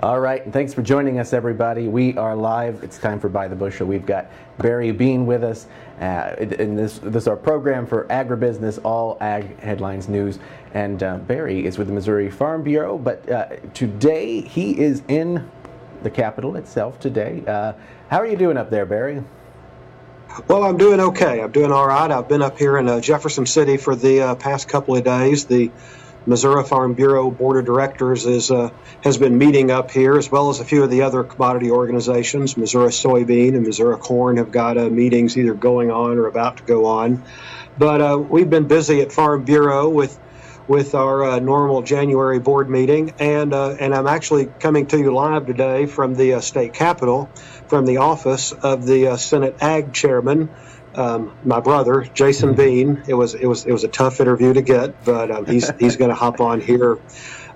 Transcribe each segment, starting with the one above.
All right, and thanks for joining us, everybody. We are live. It's time for By the Bushel. We've got Barry Bean with us, uh, and this, this is our program for agribusiness, all ag headlines news. And uh, Barry is with the Missouri Farm Bureau, but uh, today he is in the capital itself today. Uh, how are you doing up there, Barry? Well, I'm doing okay. I'm doing all right. I've been up here in uh, Jefferson City for the uh, past couple of days. The Missouri Farm Bureau Board of Directors is uh, has been meeting up here, as well as a few of the other commodity organizations. Missouri Soybean and Missouri Corn have got uh, meetings either going on or about to go on. But uh, we've been busy at Farm Bureau with with our uh, normal January board meeting, and uh, and I'm actually coming to you live today from the uh, state capitol, from the office of the Senate Ag Chairman um, my brother Jason Bean. It was it was it was a tough interview to get, but um, he's he's going to hop on here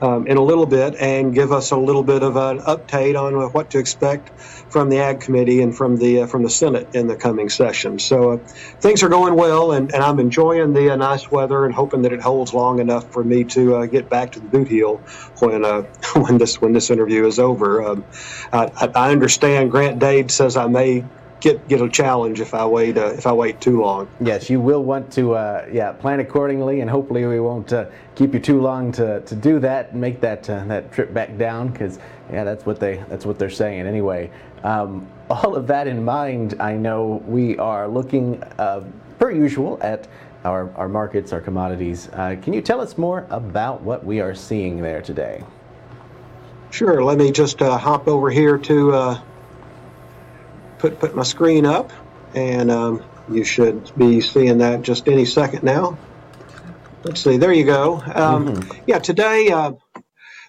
um, in a little bit and give us a little bit of an update on what to expect from the Ag Committee and from the uh, from the Senate in the coming session. So uh, things are going well, and, and I'm enjoying the uh, nice weather and hoping that it holds long enough for me to uh, get back to the boot heel when uh, when this when this interview is over. Um, I, I understand Grant Dade says I may get get a challenge if I wait uh, if I wait too long. Yes, you will want to uh, yeah plan accordingly, and hopefully we won't uh, keep you too long to, to do that and make that uh, that trip back down because yeah that's what they that's what they're saying anyway. Um, all of that in mind, I know we are looking uh, per usual at. Our, our markets, our commodities. Uh, can you tell us more about what we are seeing there today? Sure. Let me just hop over here to put put my screen up, and um, you should be seeing that just any second now. Let's see. There you go. Um, mm-hmm. Yeah, today uh,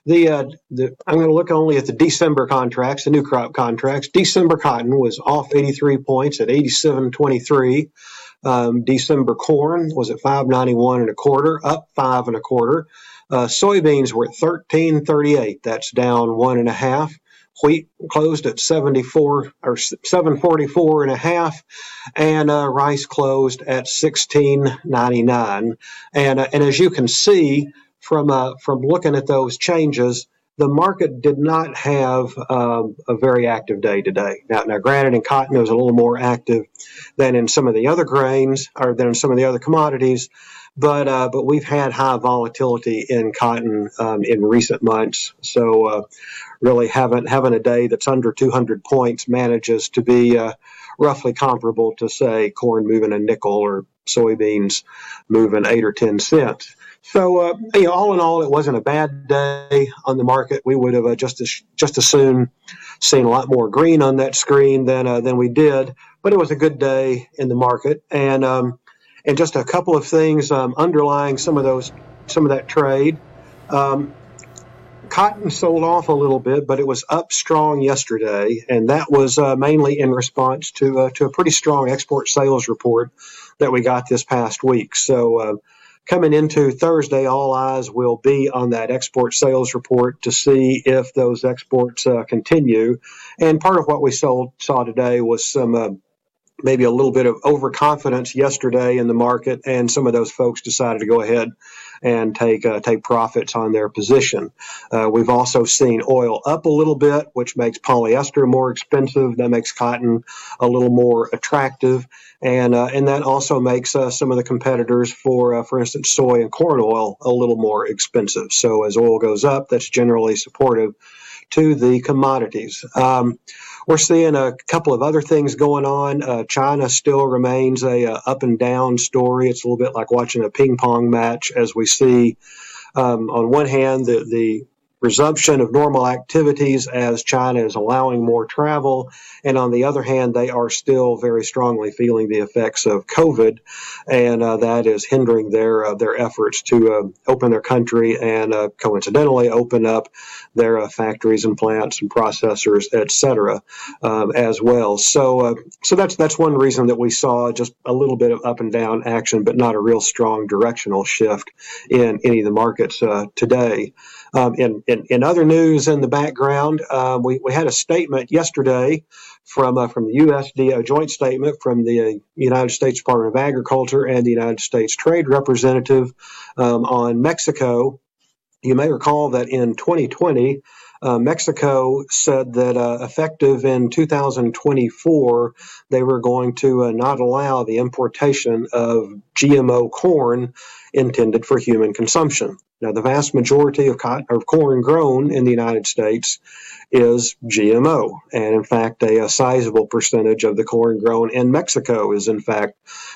the, uh, the I'm going to look only at the December contracts, the new crop contracts. December cotton was off 83 points at 87.23. Um, December corn was at 591 and a quarter, up five and a quarter. Uh, soybeans were at 1338. That's down one and a half. Wheat closed at 74 or 744 and a half, and uh, rice closed at 16.99. And uh, and as you can see from uh, from looking at those changes, the market did not have um, a very active day today. Now, now, granted, in cotton it was a little more active than in some of the other grains or than in some of the other commodities. But uh, but we've had high volatility in cotton um, in recent months, so uh, really having having a day that's under 200 points manages to be uh, roughly comparable to say corn moving a nickel or soybeans moving eight or ten cents. So uh, you know, all in all, it wasn't a bad day on the market. We would have uh, just as just as soon seen a lot more green on that screen than uh, than we did, but it was a good day in the market and. Um, and just a couple of things um, underlying some of those, some of that trade. Um, cotton sold off a little bit, but it was up strong yesterday, and that was uh, mainly in response to uh, to a pretty strong export sales report that we got this past week. So. Uh, coming into Thursday, all eyes will be on that export sales report to see if those exports uh, continue. And part of what we sold, saw today was some uh, maybe a little bit of overconfidence yesterday in the market, and some of those folks decided to go ahead and take uh, take profits on their position. Uh, we've also seen oil up a little bit, which makes polyester more expensive. That makes cotton a little more attractive, and uh, and that also makes uh, some of the competitors for uh, for instance soy and corn oil a little more expensive. So as oil goes up, that's generally supportive to the commodities. Um, we're seeing a couple of other things going on. Uh, China still remains a, a, up and down story. It's a little bit like watching a ping pong match as we see. Um, on one hand, the, the resumption of normal activities as China is allowing more travel. And on the other hand, they are still very strongly feeling the effects of COVID, and uh, that is hindering their uh, their efforts to uh, open their country and uh, coincidentally open up their uh, factories and plants and processors, etc., um, as well. So, so that's that's one reason that we saw just a little bit of up and down action, but not a real strong directional shift in any of the markets today. Um, in, in, other news in the background, uh, we, we had a statement yesterday from uh, from the USDA, a joint statement from the United States Department of Agriculture and the United States Trade Representative um, on Mexico. You may recall that in 2020, uh, Mexico said that uh, effective in 2024, they were going to uh, not allow the importation of GMO corn intended for human consumption. Now, the vast majority of, of corn grown in the United States is GMO. And in fact, a, a, sizable percentage of the corn grown in Mexico is in fact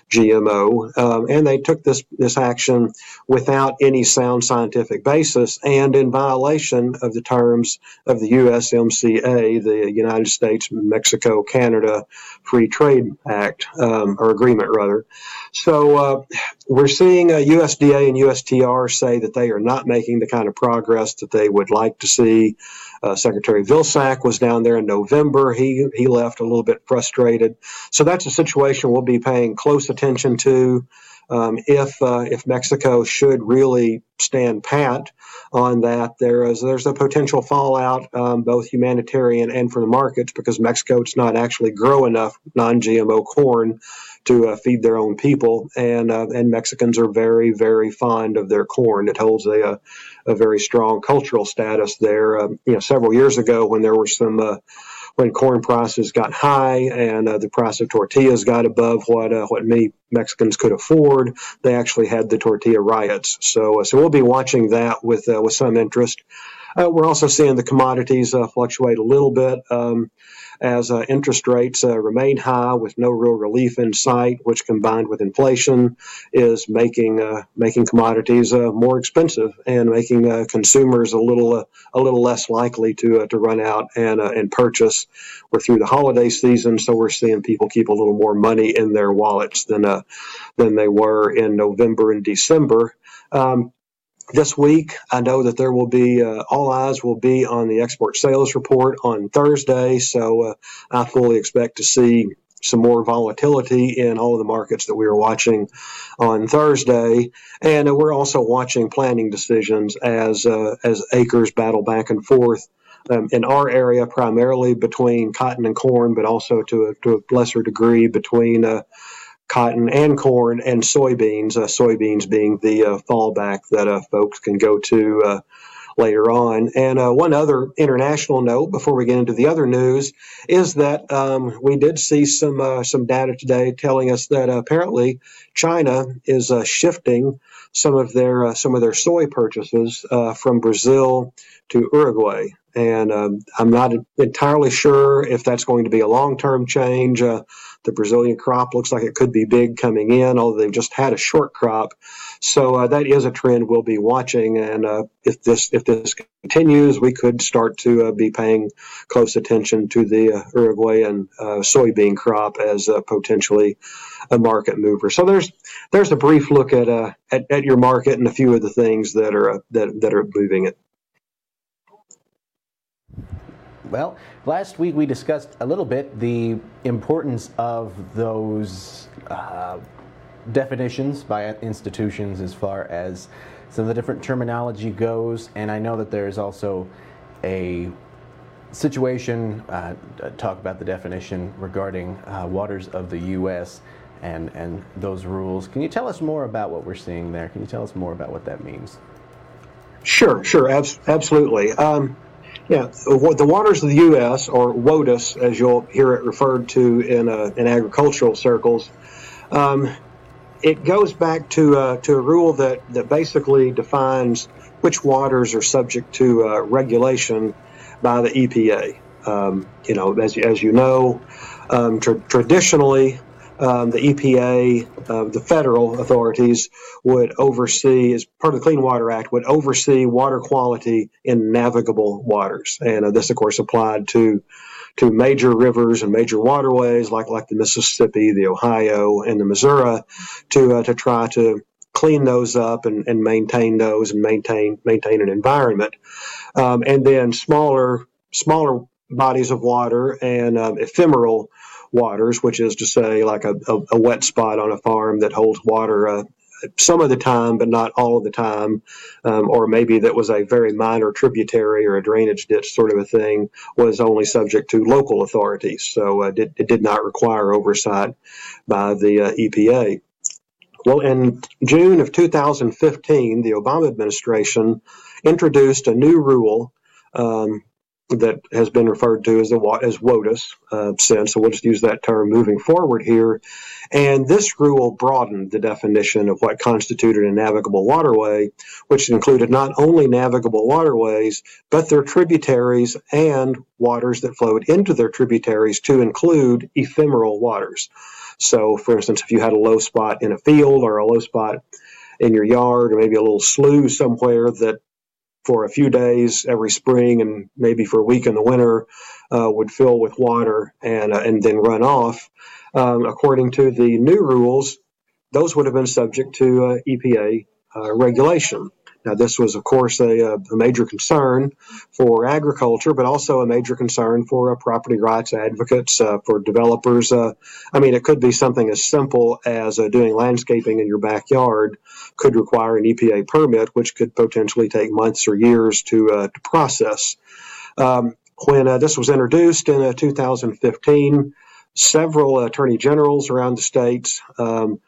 GMO. Um, and they took this, this action without any sound scientific basis and in violation of the terms of the USMCA, the United States Mexico Canada Free Trade Act, um, or agreement rather. So uh, we're seeing USDA and USTR say that they are not making the kind of progress that they would like to see. Uh, Secretary Vilsack was down there in November. He he left a little bit frustrated. So that's a situation we'll be paying close attention to. Um, if uh, if Mexico should really stand pat on that, there is there's a potential fallout, um, both humanitarian and for the markets, because Mexico does not actually grow enough non-GMO corn to uh, feed their own people, and uh, and Mexicans are very very fond of their corn. It holds a a, very strong cultural status there. Um, you know, several years ago when there were some uh, when corn prices got high and uh, the price of tortillas got above what uh, what many Mexicans could afford, they actually had the tortilla riots. So uh, so we'll be watching that with with some interest. We're also seeing the commodities fluctuate a little bit. Um, as uh, interest rates uh, remain high with no real relief in sight, which combined with inflation is making uh, making commodities uh, more expensive and making uh, consumers a little uh, a little less likely to to run out and and purchase. We're through the holiday season, so we're seeing people keep a little more money in their wallets than than they were in November and December. Um, this week, I know that there will be uh, all eyes will be on the export sales report on Thursday. So uh, I fully expect to see some more volatility in all of the markets that we are watching on Thursday, and uh, we're also watching planning decisions as uh, as acres battle back and forth. Um, in our area, primarily between cotton and corn, but also to a, to a lesser degree between uh, cotton and corn and soybeans, uh, soybeans being the uh, fallback that uh, folks can go to uh, later on. And uh, one other international note before we get into the other news is that um, we did see some uh, some data today telling us that apparently China is shifting some of their some of their soy purchases from Brazil to Uruguay. And um, I'm not entirely sure if that's going to be a long term change. Uh, the Brazilian crop looks like it could be big coming in, although they've just had a short crop. So uh, that is a trend we'll be watching. And uh, if this if this continues, we could start to uh, be paying close attention to the uh, Uruguayan uh, soybean crop as potentially a market mover. So there's there's a brief look at, at, at your market and a few of the things that are that that are moving it. Well, last week we discussed a little bit the importance of those uh, definitions by institutions as far as some of the different terminology goes, and I know that there's also a situation, uh, talk about the definition regarding uh, waters of the U.S. and and those rules. Can you tell us more about what we're seeing there? Can you tell us more about what that means? Sure, sure, abs- absolutely. Um, yeah, the waters of the U.S., or WOTUS, as you'll hear it referred to in, uh, in agricultural circles, um, it goes back to, uh, to a rule that, that basically defines which waters are subject to uh, regulation by the EPA. Um, you know, as, as you know, um, tra- traditionally, um, the EPA, uh, the federal authorities would oversee, as part of the Clean Water Act, would oversee water quality in navigable waters. And uh, this, of course, applied to to major rivers and major waterways like like the Mississippi, the Ohio, and the Missouri, to uh, to try to clean those up and, and maintain those and maintain maintain an environment. Um, and then smaller smaller bodies of water and um, ephemeral waters, which is to say, like a, a, a wet spot on a farm that holds water uh, some of the time, but not all of the time, um, or maybe that was a very minor tributary or a drainage ditch sort of a thing, was only subject to local authorities. So uh, it, it, did not require oversight by the uh, EPA. well, in June of 2015, the Obama administration introduced a new rule um, that has been referred to as, the, as WOTUS uh, since, so we'll just use that term moving forward here. And this rule broadened the definition of what constituted a navigable waterway, which included not only navigable waterways, but their tributaries and waters that flowed into their tributaries to include ephemeral waters. So, for instance, if you had a low spot in a field or a low spot in your yard, or maybe a little slough somewhere that for a few days every spring and maybe for a week in the winter uh, would fill with water and uh, and then run off. Um, according to the new rules, those would have been subject to uh, EPA uh, regulation. Now, this was, of course, a, a, major concern for agriculture, but also a major concern for uh, property rights advocates, uh, for developers. Uh, I mean, it could be something as simple as uh, doing landscaping in your backyard could require an EPA permit, which could potentially take months or years to, uh, to process. Um, when uh, this was introduced in 2015, several attorney generals around the states um,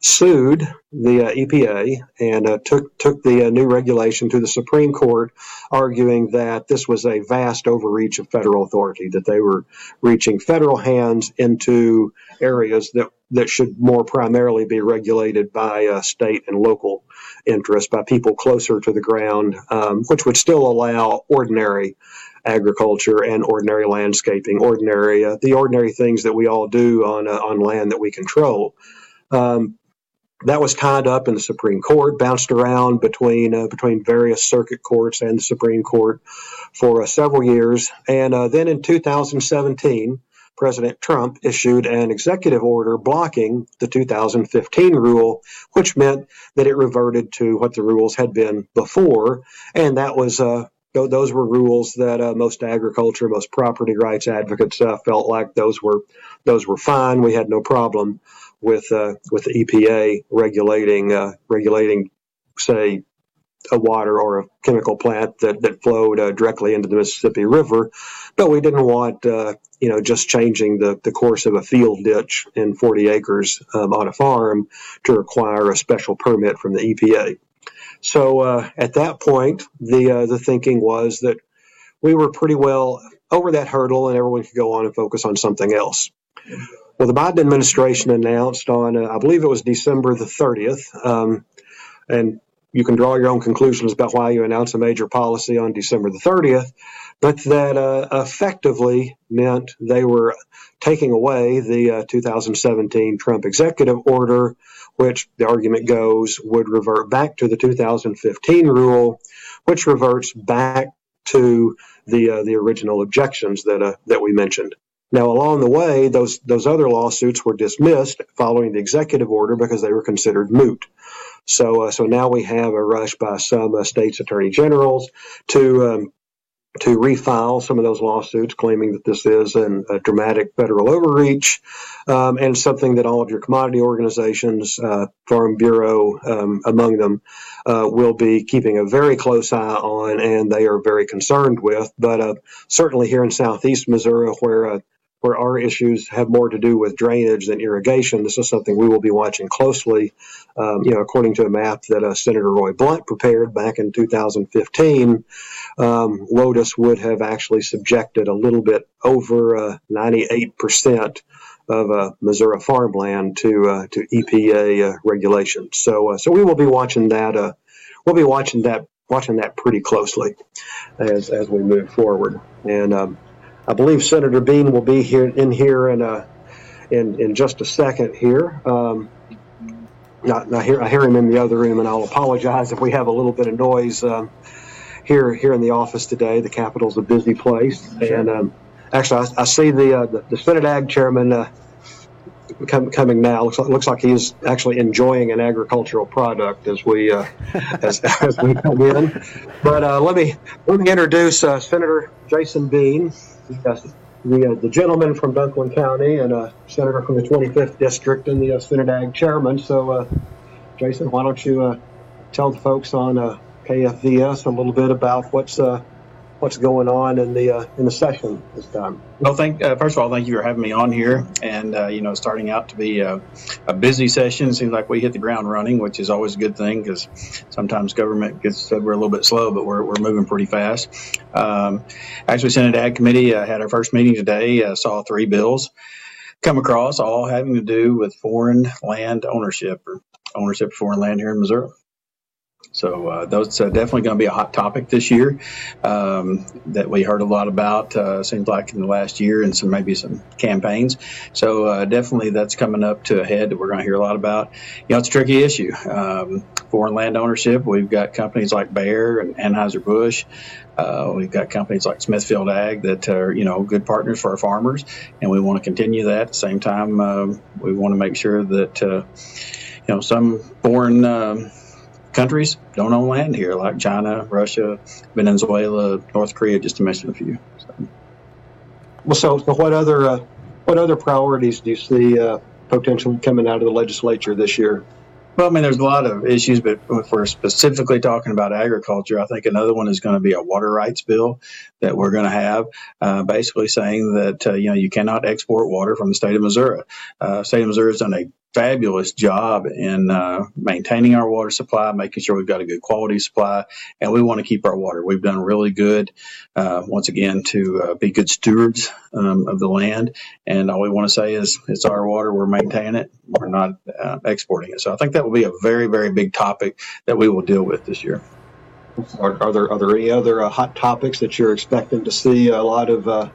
sued the uh, EPA and uh, took took the uh, new regulation to the Supreme Court, arguing that this was a vast overreach of federal authority, that they were reaching federal hands into areas that that should more primarily be regulated by uh, state and local interests, by people closer to the ground, um, which would still allow ordinary agriculture and ordinary landscaping, ordinary uh, the ordinary things that we all do on uh, on land that we control. Um, that was tied up in the Supreme Court, bounced around between uh, between various circuit courts and the Supreme Court for uh, several years, and uh, then in 2017, President Trump issued an executive order blocking the 2015 rule, which meant that it reverted to what the rules had been before, and that was uh, those were rules that uh, most agriculture, most property rights advocates uh, felt like those were those were fine. We had no problem with uh, with the EPA regulating uh, regulating, say, a water or a chemical plant that that flowed uh, directly into the Mississippi River, but we didn't want uh, you know just changing the the course of a field ditch in 40 acres um, on a farm to require a special permit from the EPA. So uh, at that point, the uh, the thinking was that we were pretty well over that hurdle, and everyone could go on and focus on something else. Well, the Biden administration announced on, uh, I believe it was December the 30th, um, and you can draw your own conclusions about why you announce a major policy on December the 30th, but that uh, effectively meant they were taking away the uh, 2017 Trump executive order, which the argument goes would revert back to the 2015 rule, which reverts back to the uh, the original objections that uh, that we mentioned. Now, along the way, those those other lawsuits were dismissed following the executive order because they were considered moot. So, uh, so now we have a rush by some uh, states' attorney generals to um, to refile some of those lawsuits, claiming that this is an, a dramatic federal overreach um, and something that all of your commodity organizations, uh, Farm Bureau um, among them, uh, will be keeping a very close eye on, and they are very concerned with. But uh, certainly here in southeast Missouri, where uh, where our issues have more to do with drainage than irrigation. This is something we will be watching closely. Um, you know, according to a map that uh, Senator Roy Blunt prepared back in 2015, um, WOTUS would have actually subjected a little bit over uh, 98% of uh, Missouri farmland to uh, to EPA uh, regulations. So, uh, so we will be watching that. We'll be watching that watching that pretty closely as as we move forward. And um, I believe Senator Bean will be here in here in a, in, in just a second here. Um, not, I, hear, I hear him in the other room, and I'll apologize if we have a little bit of noise um, here here in the office today. The Capitol's a busy place, and um, actually, I, I, see the, uh, the, the Senate Ag Chairman uh, com- coming now. Looks like, looks like he's actually enjoying an agricultural product as we uh, as, as we come in. But uh, let me let me introduce uh, Senator Jason Bean. Yes, the, uh, the gentleman from Dunklin County and a senator from the 25th district and the uh, Senate Ag chairman. So, uh, Jason, why don't you uh, tell the folks on uh, KFVS a little bit about what's uh, what's going on in the uh, in the session this time. Well, thank uh, first of all, thank you for having me on here, and uh, you know, starting out to be a, a, busy session. It Seems like we hit the ground running, which is always a good thing because sometimes government gets said we're a little bit slow, but we're, we're moving pretty fast. Um, actually, Senate Ag Committee uh, had our first meeting today. Uh, saw three bills come across, all having to do with foreign land ownership or ownership of foreign land here in Missouri. So uh, that's uh, definitely going to be a hot topic this year um, that we heard a lot about. Uh, seems like in the last year and some maybe some campaigns. So uh, definitely that's coming up to a head that we're going to hear a lot about. You know, it's a tricky issue. Um, foreign land ownership. We've got companies like Bayer and Anheuser Busch. Uh, we've got companies like Smithfield Ag that are, you know, good partners for our farmers, and we want to continue that. At the same time, um, we want to make sure that, uh, you know, some foreign um, countries don't own land here, like China, Russia, Venezuela, North Korea, just to mention a few. So. Well, so, so what other uh, what other priorities do you see uh, potentially coming out of the legislature this year? Well, I mean, there's a lot of issues, but if we're specifically talking about agriculture, I think another one is going to be a water rights bill that we're going to have, uh, basically saying that uh, you know you cannot export water from the state of Missouri. Uh, state of Missouri has done a fabulous job in uh, maintaining our water supply, making sure we've got a good quality supply, and we want to keep our water. We've done really good, uh, once again, to uh, be good stewards um, of the land. And all we want to say is it's our water, we're maintaining it, we're not uh, exporting it. So I think that will be a very, very big topic that we will deal with this year. Are, are there are there any other uh, hot topics that you're expecting to see a lot of uh,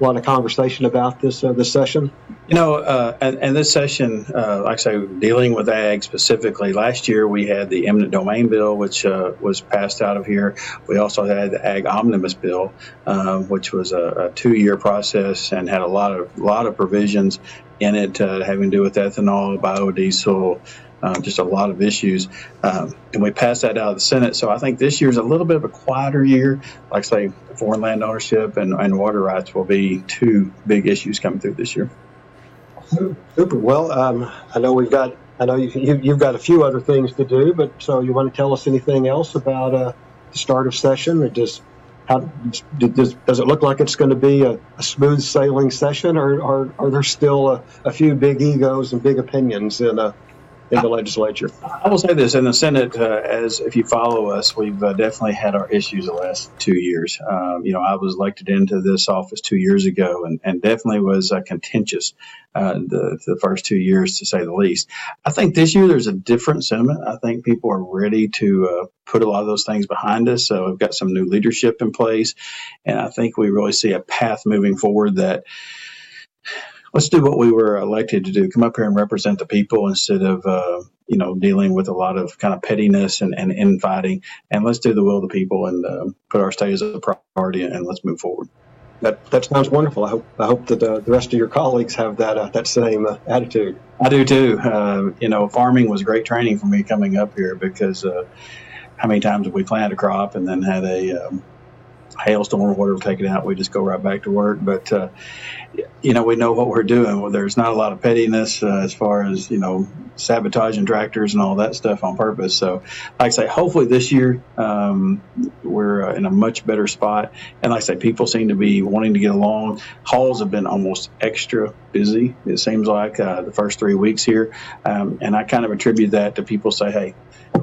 a lot of conversation about this this session? You know, uh, and, and, this session, uh, like I say, dealing with ag specifically. Last year we had the eminent domain bill, which uh, was passed out of here. We also had the ag omnibus bill, um, which was a, a two year process and had a lot of lot of provisions in it uh, having to do with ethanol, biodiesel. Um, just a lot of issues. Um, and we passed that out of the Senate. So I think this year is a little bit of a quieter year. Like I say, foreign land ownership and, and water rights will be two big issues coming through this year. Super. Well, um, I know we've got. I know you, you, have got a few other things to do, but so you want to tell us anything else about uh, the start of session, or just how does, does it look like it's going to be a, a smooth sailing session, or, are there still a, a, few big egos and big opinions in in the legislature. I will say this in the Senate, uh, as if you follow us, we've uh, definitely had our issues the last two years. Um, you know, I was elected into this office two years ago, and, and definitely was uh, contentious uh, the, the first two years, to say the least. I think this year there's a different sentiment. I think people are ready to uh, put a lot of those things behind us. So we've got some new leadership in place, and I think we really see a path moving forward that let's do what we were elected to do come up here and represent the people instead of uh, you know dealing with a lot of kind of pettiness and, and infighting and let's do the will of the people and uh, put our state as a priority and let's move forward that that sounds wonderful. I hope I hope that uh, the rest of your colleagues have that uh, that same uh, attitude. I do too. Uh, you know, farming was great training for me coming up here because uh, how many times have we planted a crop and then had a um, hailstorm or whatever take it out, we just go right back to work. But uh, you know, we know what we're doing. There's not a lot of pettiness uh, as far as you know sabotaging tractors and all that stuff on purpose. So, like I say, hopefully this year um, we're uh, in a much better spot. And like I say, people seem to be wanting to get along. Halls have been almost extra busy. It seems like uh, the first three weeks here, um, and I kind of attribute that to people say, hey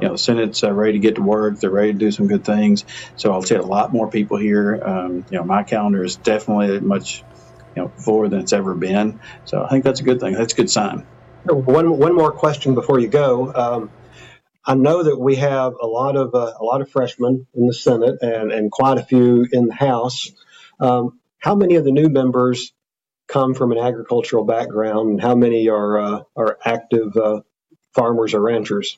you know, the Senate's uh, ready to get to work. They're ready to do some good things. So I'll see a lot more people here. Um, you know, my calendar is definitely much, you know, fuller than it's ever been. So I think that's a good thing. That's a good sign. One one more question before you go. Um, I know that we have a lot of uh, a lot of freshmen in the Senate and, and quite a few in the House. Um, how many of the new members come from an agricultural background, and how many are uh, are active uh, farmers or ranchers?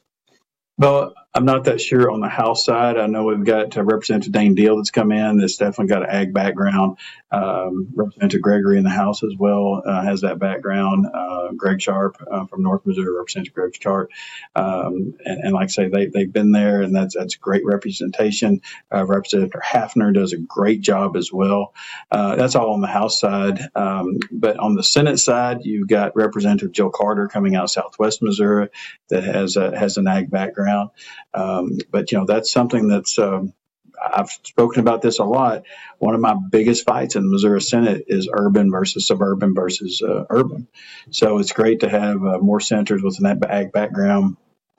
Well, I'm not that sure on the House side. I know we've got uh, Representative Dane Diehl that's come in that's definitely got an ag background. Um, Representative Gregory in the House as well uh, has that background. Uh, Greg Sharpe uh, from North Missouri, represents Greg Sharpe. Um, and, and, like I say, they, they've been there and that's, that's great representation. Uh, Representative Haffner does a great job as well. Uh, that's all on the House side. Um, but on the Senate side, you've got Representative Jill Carter coming out of Southwest Missouri that has, a, has an ag background. Um, but, you know, that's something that's, um, I've spoken about this a lot. One of my biggest fights in the Missouri Senate is urban versus suburban versus uh, urban. So it's great to have uh, more senators with an ag background.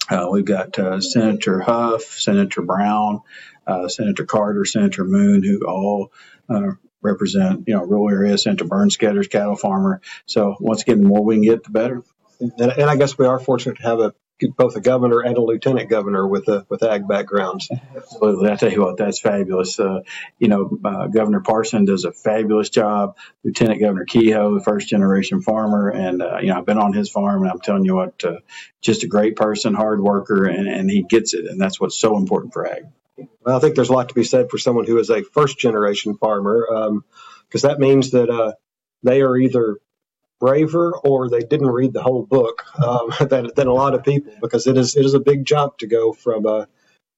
Uh, we've got uh, Senator Hough, Senator Brown, uh, Senator Carter, Senator Moon, who all uh, represent you know rural areas. Senator Bernskoetter's cattle farmer. So once again, the more we can get, the better. And I guess we are fortunate to have a both a governor and a lieutenant governor with a, with ag backgrounds. Absolutely, I tell you what, that's fabulous. Uh, you know, uh, Governor Parson does a fabulous job. Lieutenant Governor Kehoe, first generation farmer, and uh, you know I've been on his farm, and I'm telling you what, uh, just a great person, hard worker, and, and he gets it, and that's what's so important for ag. Well, I think there's a lot to be said for someone who is a first generation farmer, because um, that means that uh, they are either braver or they didn't read the whole book um, than, than a lot of people because it is it is a big jump to go from uh,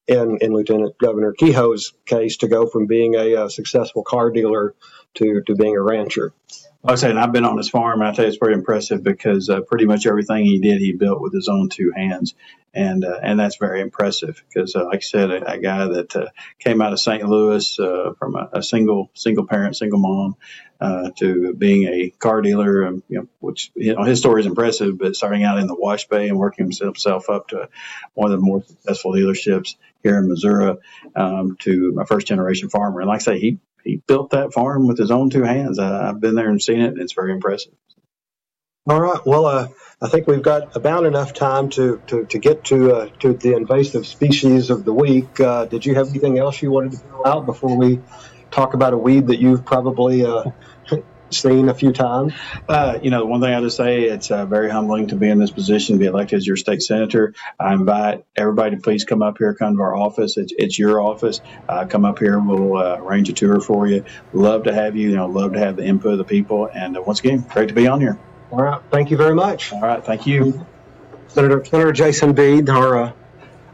in in Lieutenant Governor Kehoe's case to go from being a, a uh, successful car dealer to to being a rancher. Like I said, I've been on his farm, and I tell you, it's pretty impressive because uh, pretty much everything he did, he built with his own two hands, and uh, and that's very impressive because, uh, like I said, a, a guy that uh, came out of St. Louis uh, from a, a, single single parent, single mom, uh, to being a car dealer, um, you know, which you know his story is impressive, but starting out in the wash bay and working himself up to one of the more successful dealerships here in Missouri, um, to a first generation farmer, and like I say, he he built that farm with his own two hands. I, have been there and seen it, and it's very impressive. All right. Well, uh, I think we've got about enough time to to, to get to uh, to the invasive species of the week. Uh, did you have anything else you wanted to throw out before we talk about a weed that you've probably uh, seen a few times? Uh, you know, the one thing I just say, it's uh, very humbling to be in this position, be elected as your state senator. I invite everybody to please come up here, come to our office. It's, it's your office. Uh, come up here. We'll uh, arrange a tour for you. Love to have you. You know, love to have the input of the people. And uh, once again, great to be on here. All right. Thank you very much. All right. Thank you. Senator, Senator Jason Bean, our, uh,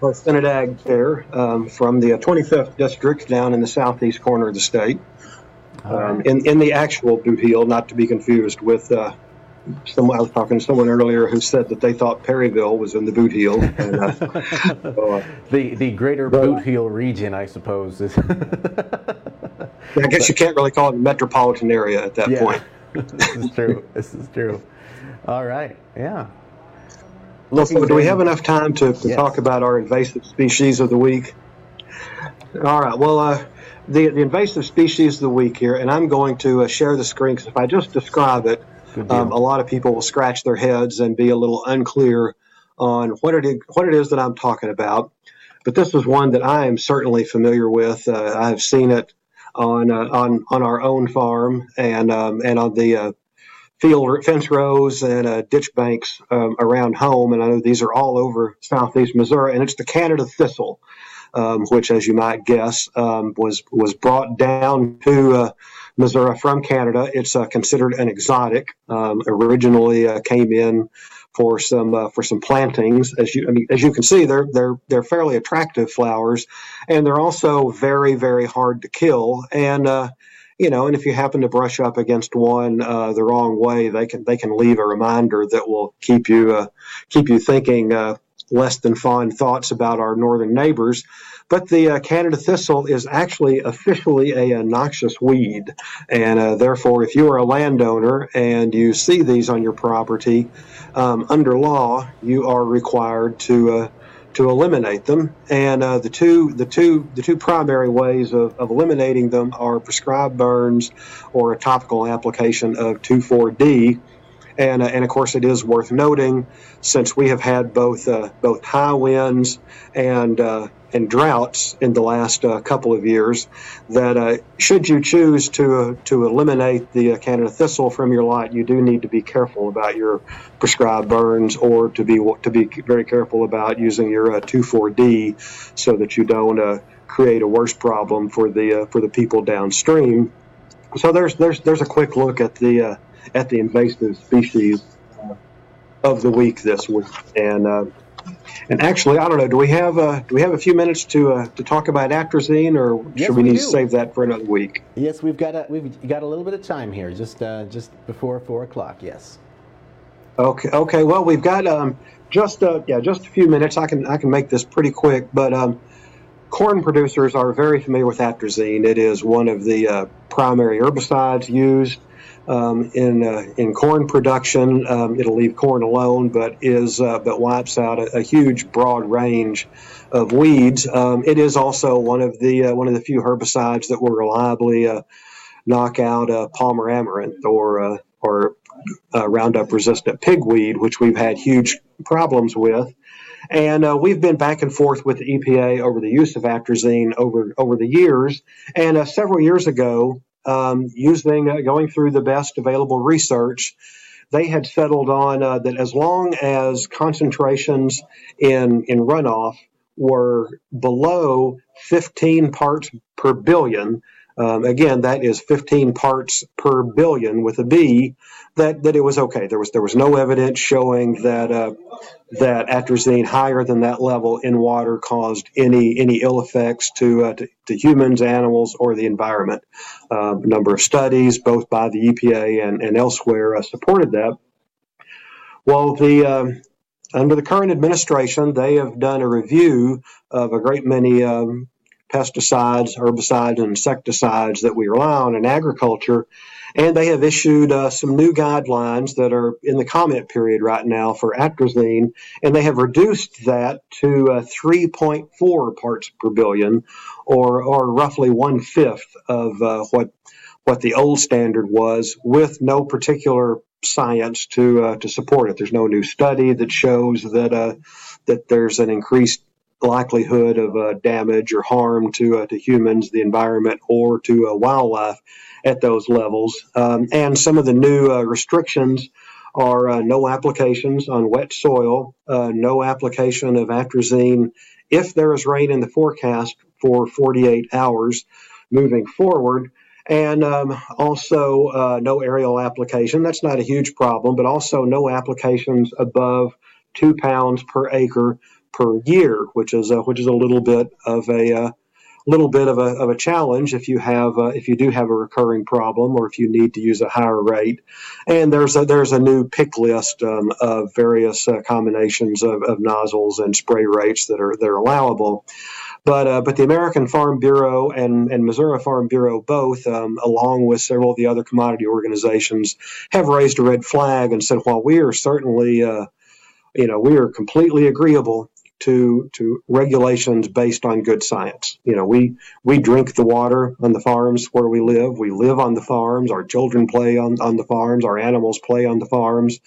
our Senate Ag Chair um, from the 25th District down in the southeast corner of the state um, in in the actual boot heel, not to be confused with. Uh, someone I was talking to someone earlier who said that they thought Perryville was in the boot heel. And, uh, so, uh, the the greater but, boot heel region, I suppose. Is I guess you can't really call it a metropolitan area at that yeah, point. this is true. This is true. All right. Yeah. Well, so do we have enough time to, to yes. talk about our invasive species of the week? All right. Well, uh, the, the invasive species of the week here, and I'm going to uh, share the screen because if I just describe it, um, a lot of people will scratch their heads and be a little unclear on what it is, what it is that I'm talking about. But this is one that I am certainly familiar with. Uh, I've seen it on uh, on on our own farm and um, and on the uh, field fence rows and uh, ditch banks um, around home. And I know these are all over southeast Missouri, and it's the Canada thistle um, which, as you might guess, um, was was brought down to uh, Missouri from Canada. It's uh, considered an exotic. Um, originally uh, came in for some uh, for some plantings. As you I mean, as you can see, they're they're they're fairly attractive flowers, and they're also very very hard to kill. And uh, you know, and if you happen to brush up against one uh, the wrong way, they can they can leave a reminder that will keep you uh, keep you thinking uh, less than fond thoughts about our northern neighbors. But the uh, Canada thistle is actually officially a, a noxious weed. And uh, therefore, if you are a landowner and you see these on your property, um, under law, you are required to uh, to eliminate them. And uh, the two the two the two primary ways of, of eliminating them are prescribed burns or a topical application of 2,4-D. And, uh, and of course, it is worth noting since we have had both uh, both high winds and uh, and droughts in the last uh, couple of years that uh, should you choose to uh, to eliminate the Canada thistle from your lot, you do need to be careful about your prescribed burns or to be to be very careful about using your 2,4-D so that you don't create a worse problem for the for the people downstream. So there's there's there's a quick look at the at the invasive species of the week this week. And uh, and actually, I don't know. Do we have uh, do we have a few minutes to uh, to talk about atrazine, or yes, should we, we need do. to save that for another week? Yes, we've got a, we've got a little bit of time here, just uh, just before four o'clock. Yes. Okay. Okay. Well, we've got um, just uh, yeah, just a few minutes. I can I can make this pretty quick, but um, corn producers are very familiar with atrazine. It is one of the uh, primary herbicides used um, in uh, in corn production. Um, it'll leave corn alone, but is uh, but wipes out a, a, huge broad range of weeds. Um, it is also one of the uh, one of the few herbicides that will reliably uh, knock out uh, Palmer amaranth or or Roundup resistant pigweed, which we've had huge problems with. And uh, we've been back and forth with the EPA over the use of atrazine over over the years. And uh, several years ago, um, using uh, going through the best available research, they had settled on uh, that as long as concentrations in in runoff were below 15 parts per billion, um, again, that is 15 parts per billion with a B. That, that it was okay. There was there was no evidence showing that uh, that atrazine higher than that level in water caused any any ill effects to uh, to, to, humans, animals, or the environment. Uh, a number of studies, both by the EPA and, and elsewhere, uh, supported that. Well, the um, under the current administration, they have done a review of a great many um, pesticides, herbicides, and insecticides that we rely on in agriculture. And they have issued uh, some new guidelines that are in the comment period right now for atrazine, and they have reduced that to uh, 3.4 parts per billion, or or roughly one fifth of uh, what what the old standard was, with no particular science to uh, to support it. There's no new study that shows that uh, that there's an increased likelihood of uh, damage or harm to uh, to humans, the environment, or to uh, wildlife at those levels. Um, and some of the new uh, restrictions are uh, no applications on wet soil, uh, no application of atrazine if there is rain in the forecast for 48 hours moving forward. And um, also no aerial application. That's not a huge problem, but also no applications above two pounds per acre per year, which is a, which is a little bit of a uh, little bit of a, of a challenge if you have uh, if you do have a recurring problem or if you need to use a higher rate. And there's a, there's a new pick list um, of various uh, combinations of, of, nozzles and spray rates that are that are allowable. But, uh, but the American Farm Bureau and, and Missouri Farm Bureau both, um, along with several of the other commodity organizations, have raised a red flag and said, while we are certainly, uh, you know, we are completely agreeable to to regulations based on good science. You know, we we drink the water on the farms where we live. We live on the farms. Our children play on on the farms. Our animals play on the farms.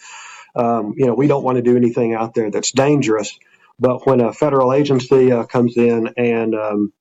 Um, you know, we don't want to do anything out there that's dangerous. But when a federal agency uh, comes in and um,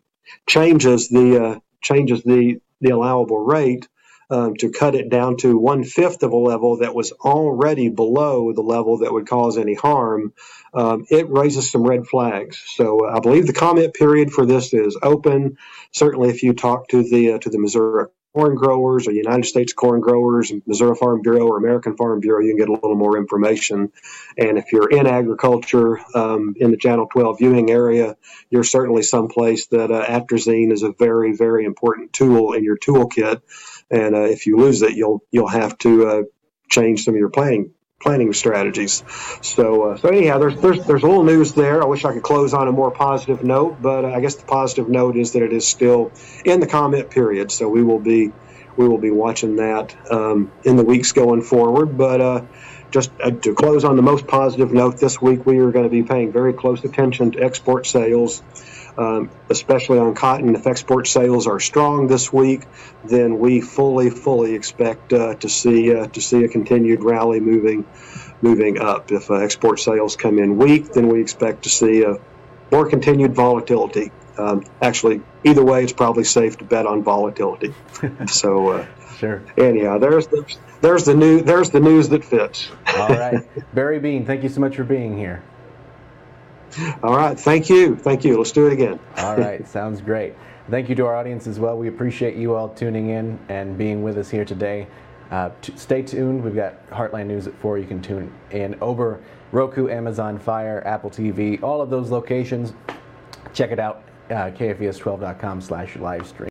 changes the uh, changes the the allowable rate, um, to cut it down to one fifth of a level that was already below the level that would cause any harm, um, it raises some red flags. So uh, I believe the comment period for this is open. Certainly, if you talk to the uh, to the Missouri corn growers or United States corn growers, Missouri Farm Bureau or American Farm Bureau, you can get a little more information. And if you're in agriculture um, in the Channel 12 viewing area, you're certainly someplace that uh, atrazine is a very, very important tool in your toolkit and uh, if you lose it, you'll you'll have to uh, change some of your planning planning strategies. So uh, so anyhow, there's there's there's a little news there. I wish I could close on a more positive note, but uh, I guess the positive note is that it is still in the comment period. So we will be we will be watching that um, in the weeks going forward. But uh, just uh, to close on the most positive note, this week we are going to be paying very close attention to export sales um, especially on cotton. If export sales are strong this week, then we fully, fully expect uh, to see uh, to see a continued rally moving moving up. If uh, export sales come in weak, then we expect to see a more continued volatility. Um, actually, either way, it's probably safe to bet on volatility. so, uh, sure. Anyhow, there's the there's the new there's the news that fits. All right, Barry Bean, thank you so much for being here. All right. Thank you. Thank you. Let's do it again. All right. Sounds great. Thank you to our audience as well. We appreciate you all tuning in and being with us here today. Uh, t- stay tuned. We've got Heartland News at 4. You can tune in over Roku, Amazon Fire, Apple TV, all of those locations. Check it out, uh, kfvs12.com slash live stream.